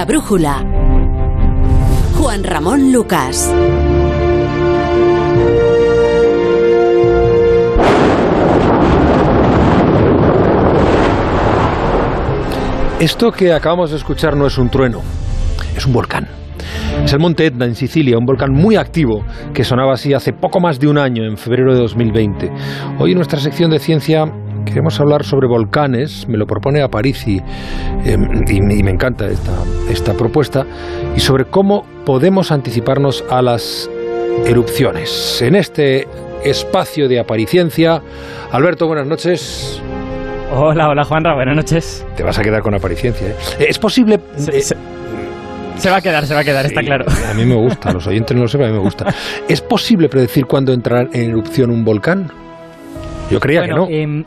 La brújula. Juan Ramón Lucas. Esto que acabamos de escuchar no es un trueno, es un volcán. Es el monte Etna en Sicilia, un volcán muy activo que sonaba así hace poco más de un año, en febrero de 2020. Hoy nuestra sección de ciencia queremos hablar sobre volcanes, me lo propone Aparici eh, y, me, y, me encanta esta, esta propuesta, y sobre cómo podemos anticiparnos a las erupciones. En este espacio de apariciencia, Alberto, buenas noches. Hola, hola Juanra, buenas noches. Te vas a quedar con apariciencia. ¿eh? ¿Es posible...? Se, eh, se, se, va a quedar, se va a quedar, sí, está claro. A mí me gusta, los oyentes no lo sepan, a mí me gusta. ¿Es posible predecir cuándo entrará en erupción un volcán? Yo creía bueno, que no. Eh,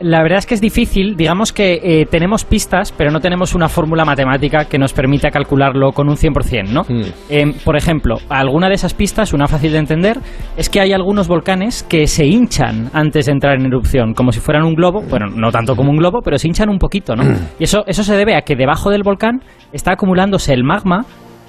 la verdad es que es difícil, digamos que eh, tenemos pistas, pero no tenemos una fórmula matemática que nos permita calcularlo con un 100%, ¿no? Mm. Eh, por ejemplo, alguna de esas pistas, una fácil de entender, es que hay algunos volcanes que se hinchan antes de entrar en erupción, como si fueran un globo, bueno, no tanto como un globo, pero se hinchan un poquito, ¿no? Y eso, eso se debe a que debajo del volcán está acumulándose el magma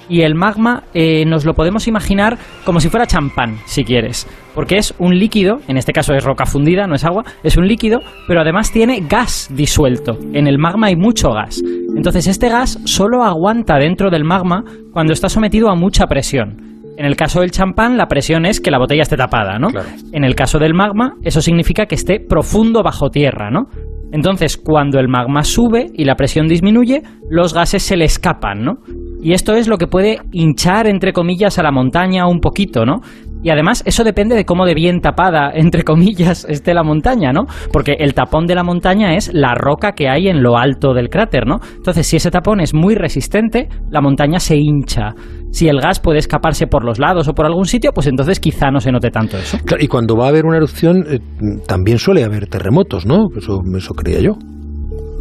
y el magma eh, nos lo podemos imaginar como si fuera champán, si quieres. Porque es un líquido, en este caso es roca fundida, no es agua, es un líquido, pero además tiene gas disuelto. En el magma hay mucho gas. Entonces este gas solo aguanta dentro del magma cuando está sometido a mucha presión. En el caso del champán, la presión es que la botella esté tapada, ¿no? Claro. En el caso del magma, eso significa que esté profundo bajo tierra, ¿no? Entonces, cuando el magma sube y la presión disminuye, los gases se le escapan, ¿no? Y esto es lo que puede hinchar, entre comillas, a la montaña un poquito, ¿no? Y además eso depende de cómo de bien tapada, entre comillas, esté la montaña, ¿no? Porque el tapón de la montaña es la roca que hay en lo alto del cráter, ¿no? Entonces, si ese tapón es muy resistente, la montaña se hincha. Si el gas puede escaparse por los lados o por algún sitio, pues entonces quizá no se note tanto eso. Claro, y cuando va a haber una erupción, eh, también suele haber terremotos, ¿no? Eso, eso creía yo.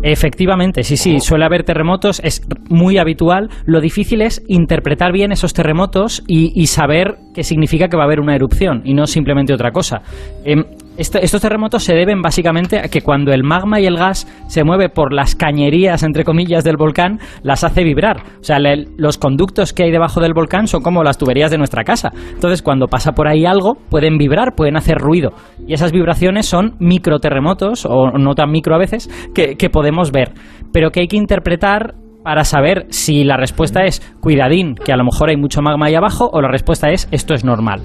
Efectivamente, sí, sí, suele haber terremotos, es muy habitual. Lo difícil es interpretar bien esos terremotos y, y saber qué significa que va a haber una erupción y no simplemente otra cosa. Eh, estos terremotos se deben básicamente a que cuando el magma y el gas se mueve por las cañerías, entre comillas, del volcán, las hace vibrar. O sea, los conductos que hay debajo del volcán son como las tuberías de nuestra casa. Entonces, cuando pasa por ahí algo, pueden vibrar, pueden hacer ruido. Y esas vibraciones son microterremotos, o no tan micro a veces, que podemos ver. Pero que hay que interpretar para saber si la respuesta es cuidadín, que a lo mejor hay mucho magma ahí abajo, o la respuesta es esto es normal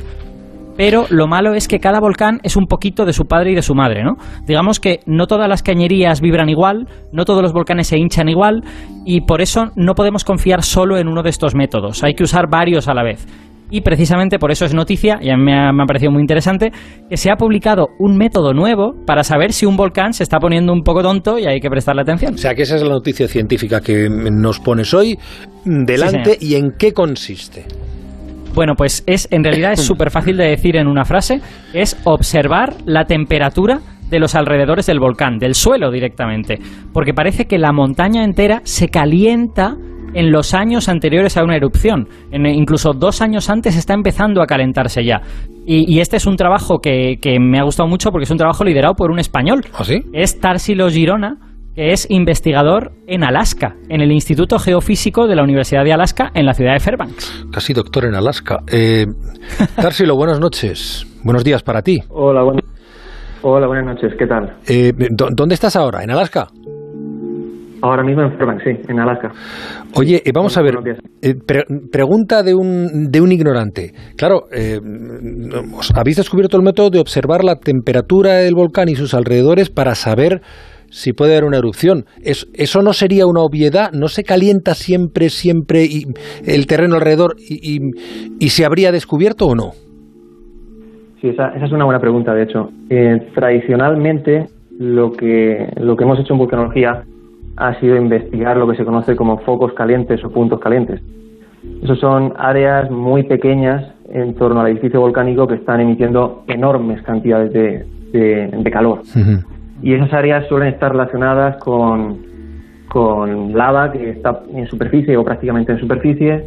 pero lo malo es que cada volcán es un poquito de su padre y de su madre, ¿no? Digamos que no todas las cañerías vibran igual, no todos los volcanes se hinchan igual, y por eso no podemos confiar solo en uno de estos métodos, hay que usar varios a la vez. Y precisamente por eso es noticia, y a mí me ha, me ha, parecido muy interesante, que se ha publicado un método nuevo para saber si un volcán se está poniendo un poco tonto y hay que prestarle atención. O sea, que esa es la noticia científica que nos pones hoy delante Sí, y en qué consiste. Bueno, pues es en realidad es súper fácil de decir en una frase, es observar la temperatura de los alrededores del volcán, del suelo directamente, porque parece que la montaña entera se calienta en los años anteriores a una erupción. En, incluso dos años antes está empezando a calentarse ya. Y, y este es un trabajo que, que, me ha gustado mucho porque es un trabajo liderado por un español. ¿Ah, sí? Es Tarsilo Girona, es investigador en Alaska, en el Instituto Geofísico de la Universidad de Alaska, en la ciudad de Fairbanks. Casi doctor en Alaska. Eh, Tarsilo, buenas noches. Buenos días para ti. Hola, buen... Hola, buenas noches. ¿Qué tal? Eh, ¿Dónde estás ahora? ¿En Alaska? Ahora mismo en Fairbanks, sí, en Alaska. Oye, eh, vamos a ver. Eh, pre pregunta de un, de un ignorante. Claro, eh, habéis descubierto el método de observar la temperatura del volcán y sus alrededores para saber si puede haber una erupción. ¿Es, ¿Eso no sería una obviedad? ¿No se calienta siempre, siempre y el terreno alrededor y, y, y se habría descubierto o no? Sí, esa, esa es una buena pregunta, de hecho. Eh, tradicionalmente, lo que, lo que hemos hecho en vulcanología ha sido investigar lo que se conoce como focos calientes o puntos calientes. Esos son áreas muy pequeñas en torno al edificio volcánico que están emitiendo enormes cantidades de, de, de calor. Uh -huh. Y esas áreas suelen estar relacionadas con, con lava que está en superficie o prácticamente en superficie,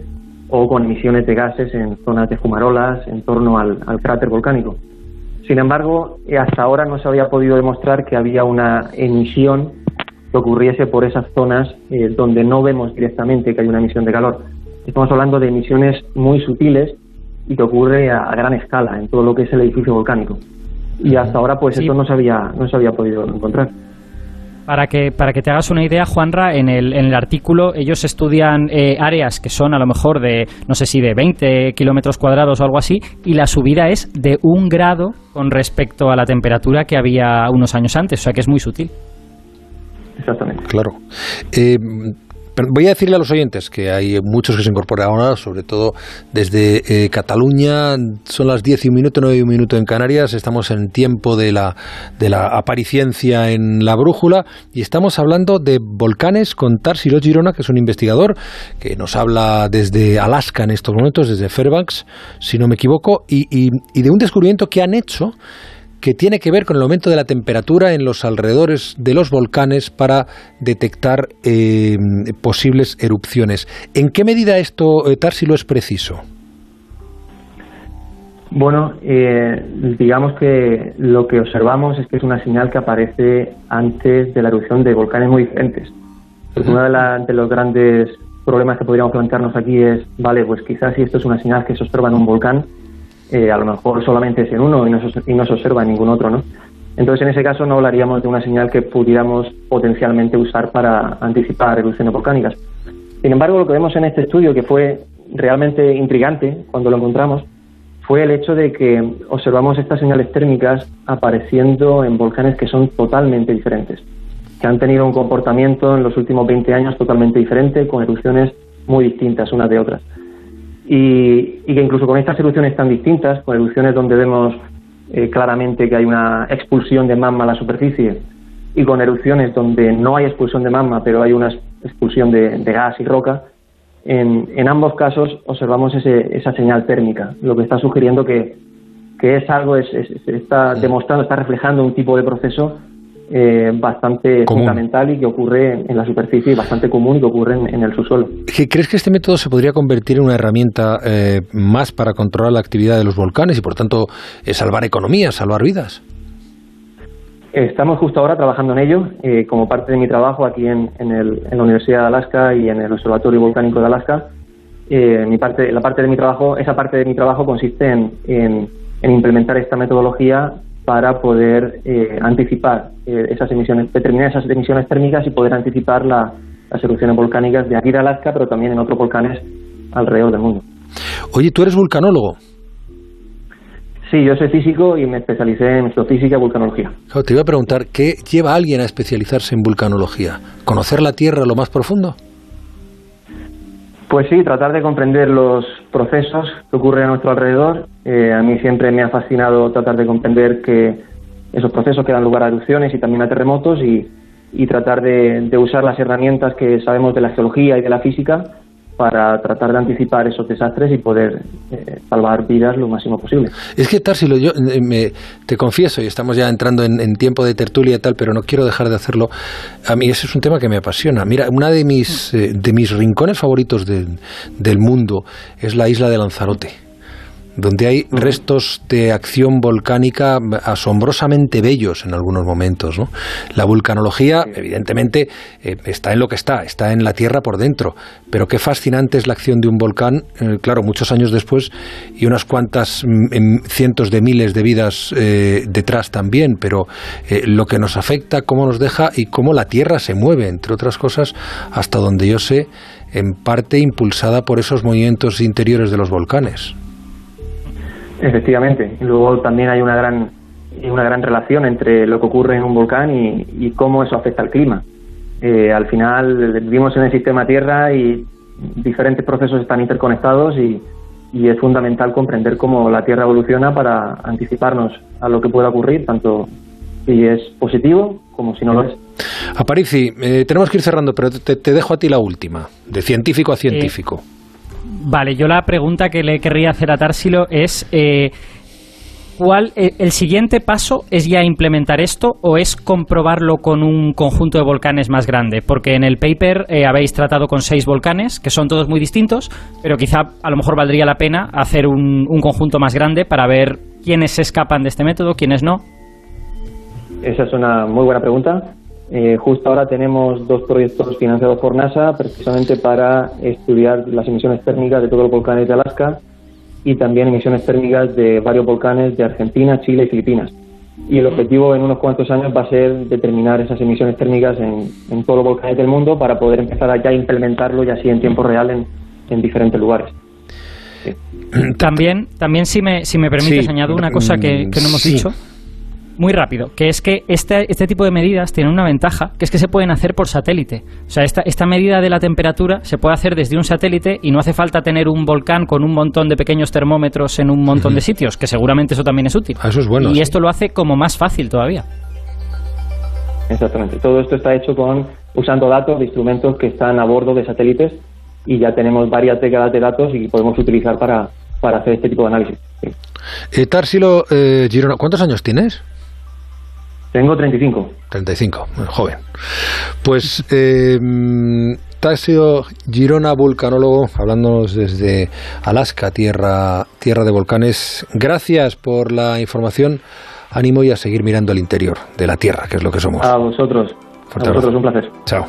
o con emisiones de gases en zonas de fumarolas en torno al, cráter volcánico. Sin embargo, hasta ahora no se había podido demostrar que había una emisión que ocurriese por esas zonas eh, donde no vemos directamente que hay una emisión de calor. Estamos hablando de emisiones muy sutiles y que ocurre a, gran escala en todo lo que es el edificio volcánico. Y hasta ahora, pues esto no se había, no se había podido encontrar. Para que, para que te hagas una idea, Juanra, en el, en el artículo ellos estudian eh, áreas que son a lo mejor de, no sé si de 20 kilómetros cuadrados o algo así, y la subida es de un grado con respecto a la temperatura que había unos años antes, o sea que es muy sutil. Exactamente. Claro. Eh, voy a decirle a los oyentes que hay muchos que se incorporan ahora, sobre todo desde eh, Cataluña. Son las 10 y un minuto, 9 y un minuto en Canarias. Estamos en tiempo de la, de la apariciencia en la brújula y estamos hablando de volcanes con Tarsilo Girona, que es un investigador que nos habla desde Alaska en estos momentos, desde Fairbanks, si no me equivoco, y, y de un descubrimiento que han hecho que tiene que ver con el aumento de la temperatura en los alrededores de los volcanes para detectar eh, posibles erupciones. ¿En qué medida esto, eh, Tarsilo, es preciso? Bueno, eh, digamos que lo que observamos es que es una señal que aparece antes de la erupción de volcanes muy diferentes. uno de, de, los grandes problemas que podríamos plantearnos aquí es, vale, pues quizás si esto es una señal que se observa en un volcán, eh, a lo mejor solamente es en uno y no, se, observa en ningún otro, ¿no? Entonces, en ese caso, no hablaríamos de una señal que pudiéramos potencialmente usar para anticipar erupciones volcánicas. Sin embargo, lo que vemos en este estudio, que fue realmente intrigante cuando lo encontramos, fue el hecho de que observamos estas señales térmicas apareciendo en volcanes que son totalmente diferentes, que han tenido un comportamiento en los últimos 20 años totalmente diferente, con erupciones muy distintas unas de otras y, que incluso con estas erupciones tan distintas, con erupciones donde vemos eh, claramente que hay una expulsión de magma a la superficie y con erupciones donde no hay expulsión de magma, pero hay una expulsión de, gas y roca, en, ambos casos observamos esa señal térmica, lo que está sugiriendo que, es algo, está demostrando, está reflejando un tipo de proceso eh, bastante fundamental y que ocurre en la superficie y bastante común y que ocurre en, el subsuelo. ¿Crees que este método se podría convertir en una herramienta eh, más para controlar la actividad de los volcanes y por tanto eh, salvar economías, salvar vidas? Estamos justo ahora trabajando en ello como parte de mi trabajo aquí en, la Universidad de Alaska y en el Observatorio Volcánico de Alaska. mi parte, la parte de mi trabajo, esa parte de mi trabajo consiste en implementar esta metodología para poder eh, anticipar eh, esas emisiones, determinar esas emisiones térmicas y poder anticipar las erupciones volcánicas de aquí de Alaska, pero también en otros volcanes alrededor del mundo. Oye, ¿tú eres vulcanólogo? Sí, yo soy físico y me especialicé en geofísica y vulcanología. te iba a preguntar, ¿qué lleva a alguien a especializarse en vulcanología? ¿Conocer la Tierra lo más profundo? Pues sí, tratar de comprender los procesos que ocurren a nuestro alrededor. Eh, a mí siempre me ha fascinado tratar de comprender que esos procesos que dan lugar a erupciones y también a terremotos y, tratar de, usar las herramientas que sabemos de la geología y de la física para tratar de anticipar esos desastres y poder eh, salvar vidas lo máximo posible. Es que, Tarsilo, yo eh, me, te confieso, y estamos ya entrando en, tiempo de tertulia y tal, pero no quiero dejar de hacerlo. A mí ese es un tema que me apasiona. Mira, una de mis, eh, de mis rincones favoritos del mundo es la isla de Lanzarote donde hay restos de acción volcánica asombrosamente bellos en algunos momentos. ¿no? La vulcanología, evidentemente, eh, está en lo que está, está en la Tierra por dentro, pero qué fascinante es la acción de un volcán, eh, claro, muchos años después y unas cuantas mm, cientos de miles de vidas eh, detrás también, pero lo que nos afecta, cómo nos deja y cómo la Tierra se mueve, entre otras cosas, hasta donde yo sé, en parte impulsada por esos movimientos interiores de los volcanes. Efectivamente. Y luego también hay una gran, una gran relación entre lo que ocurre en un volcán y, cómo eso afecta al clima. Eh, al final vivimos en el sistema Tierra y diferentes procesos están interconectados y, es fundamental comprender cómo la Tierra evoluciona para anticiparnos a lo que pueda ocurrir, tanto si es positivo como si no lo es. Aparici, eh, tenemos que ir cerrando, pero te, dejo a ti la última, de científico a científico. Vale, yo la pregunta que le querría hacer a Tarsilo es... Eh, ¿Cuál, eh, el siguiente paso es ya implementar esto o es comprobarlo con un conjunto de volcanes más grande? Porque en el paper eh, habéis tratado con seis volcanes, que son todos muy distintos, pero quizá a lo mejor valdría la pena hacer un, un conjunto más grande para ver quiénes se escapan de este método, quiénes no. Esa es una muy buena pregunta. Eh, justo ahora tenemos dos proyectos financiados por NASA precisamente para estudiar las emisiones térmicas de todos los volcanes de Alaska y también emisiones térmicas de varios volcanes de Argentina, Chile y Filipinas. Y el objetivo en unos cuantos años va a ser determinar esas emisiones térmicas en, todos los volcanes del mundo para poder empezar a ya implementarlo y así en tiempo real en, diferentes lugares. También, también si me, si me permites, añado una cosa que, que no hemos dicho muy rápido, que es que este, este tipo de medidas tienen una ventaja, que es que se pueden hacer por satélite. O sea, esta, esta medida de la temperatura se puede hacer desde un satélite y no hace falta tener un volcán con un montón de pequeños termómetros en un montón de sitios, que seguramente eso también es útil. Ah, eso es bueno. Y esto lo hace como más fácil todavía. Exactamente. Todo esto está hecho con usando datos de instrumentos que están a bordo de satélites y ya tenemos varias décadas de datos y podemos utilizar para, para hacer este tipo de análisis. Eh, Tarsilo eh, Girona, ¿cuántos años tienes? Tengo 35. 35, joven. Pues eh, Tasio Girona, vulcanólogo, hablándonos desde Alaska, tierra, tierra de volcanes. Gracias por la información. Ánimo y a seguir mirando el interior de la Tierra, que es lo que somos. A vosotros. a vosotros, un placer. Chao.